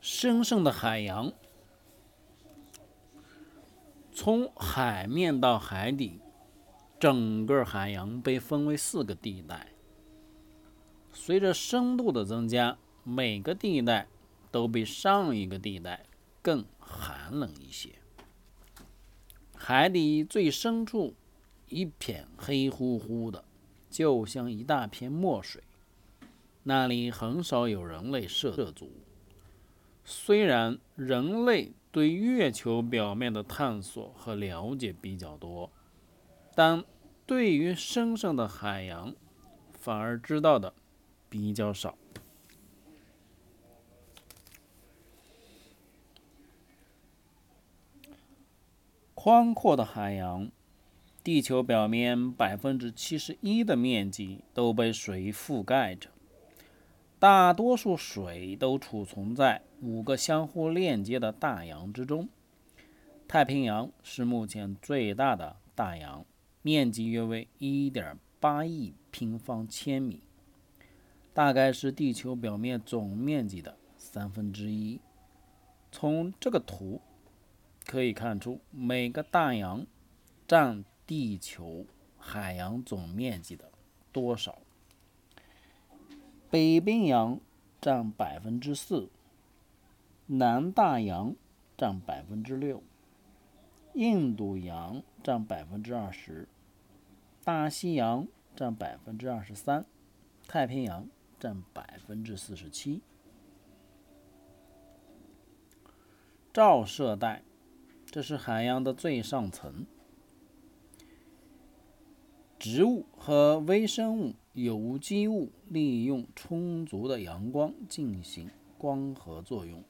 深深的海洋，从海面到海底，整个海洋被分为四个地带。随着深度的增加，每个地带都比上一个地带更寒冷一些。海底最深处一片黑乎乎的，就像一大片墨水。那里很少有人类涉足。虽然人类对月球表面的探索和了解比较多，但对于深深的海洋，反而知道的比较少。宽阔的海洋，地球表面百分之七十一的面积都被水覆盖着。大多数水都储存在五个相互链接的大洋之中。太平洋是目前最大的大洋，面积约为1.8亿平方千米，大概是地球表面总面积的三分之一。从这个图可以看出，每个大洋占地球海洋总面积的多少。北冰洋占百分之四，南大洋占百分之六，印度洋占百分之二十，大西洋占百分之二十三，太平洋占百分之四十七。照射带，这是海洋的最上层，植物和微生物。有机物利用充足的阳光进行光合作用，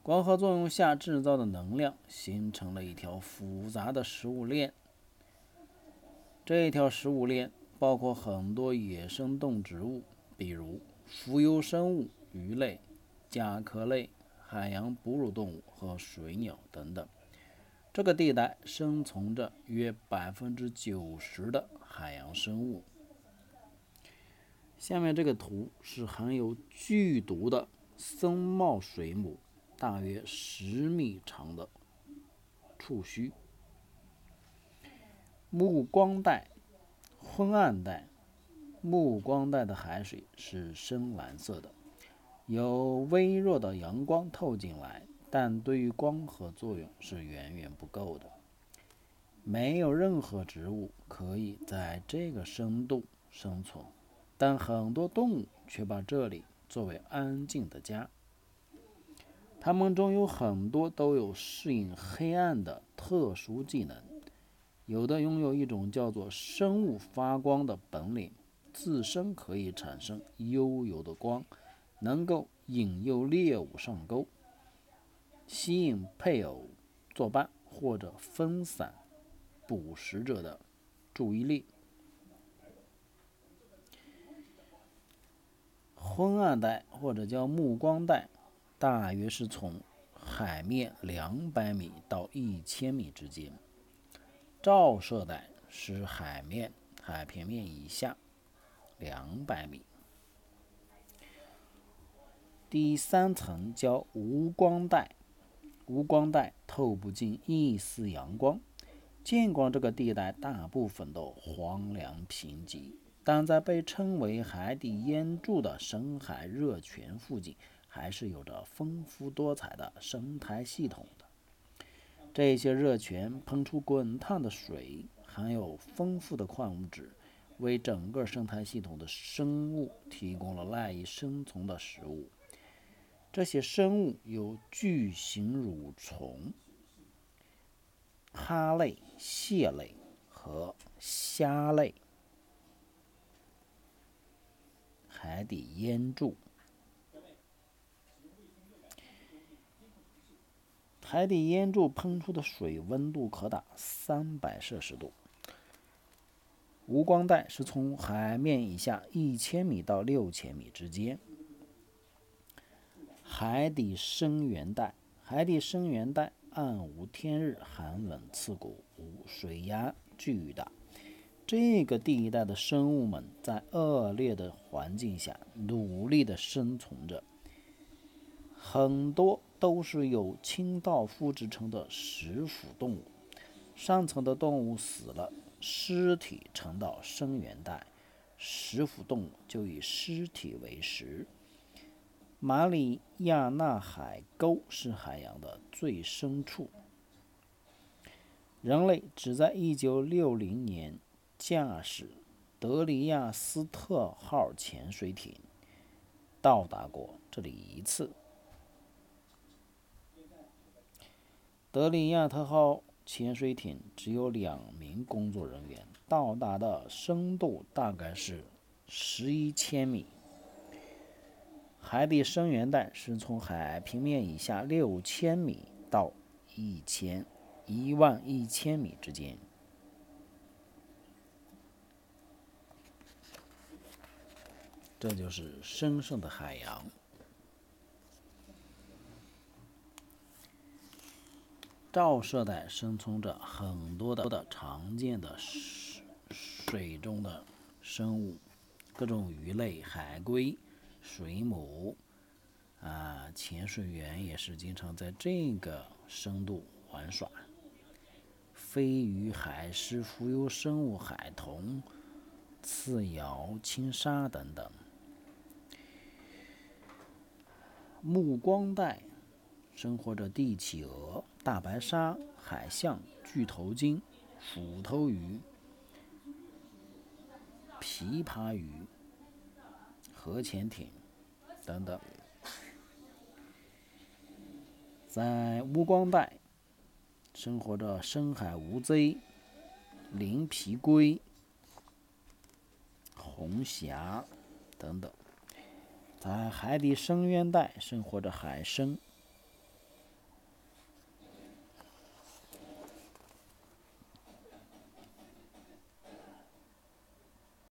光合作用下制造的能量形成了一条复杂的食物链。这条食物链包括很多野生动植物，比如浮游生物、鱼类、甲壳类、海洋哺乳动物和水鸟等等。这个地带生存着约百分之九十的海洋生物。下面这个图是含有剧毒的僧帽水母，大约十米长的触须。暮光带、昏暗带。暮光带的海水是深蓝色的，有微弱的阳光透进来，但对于光合作用是远远不够的。没有任何植物可以在这个深度生存。但很多动物却把这里作为安静的家。它们中有很多都有适应黑暗的特殊技能，有的拥有一种叫做生物发光的本领，自身可以产生悠游的光，能够引诱猎物上钩，吸引配偶作伴，或者分散捕食者的注意力。昏暗带或者叫暮光带，大约是从海面两百米到一千米之间。照射带是海面海平面以下两百米。第三层叫无光带，无光带透不进一丝阳光，见光这个地带大部分都荒凉贫瘠。但在被称为海底烟柱的深海热泉附近，还是有着丰富多彩的生态系统的。这些热泉喷出滚烫的水，含有丰富的矿物质，为整个生态系统的生物提供了赖以生存的食物。这些生物有巨型蠕虫、蛤类、蟹类和虾类。海底烟柱，海底烟柱喷出的水温度可达三百摄氏度。无光带是从海面以下一千米到六千米之间。海底深源带，海底深源带暗无天日，寒冷刺骨，水压巨大。这个地带的生物们在恶劣的环境下努力地生存着。很多都是有清道夫之称的食腐动物。上层的动物死了，尸体沉到深渊带，食腐动物就以尸体为食。马里亚纳海沟是海洋的最深处。人类只在1960年驾驶德里亚斯特号潜水艇到达过这里一次。德里亚特号潜水艇只有两名工作人员，到达的深度大概是十一千米。海底深源带是从海平面以下六千米到一千。一万一千米之间，这就是神圣的海洋。照射带生存着很多的的常见的水水中的生物，各种鱼类、海龟、水母，啊，潜水员也是经常在这个深度玩耍。飞鱼、海狮、浮游生物、海豚、刺鳐、青鲨等等。目光带生活着帝企鹅、大白鲨、海象、巨头鲸、斧头鱼、琵琶鱼、核潜艇等等。在无光带。生活着深海无贼、鳞皮龟、红霞等等，在海底深渊带生活着海参、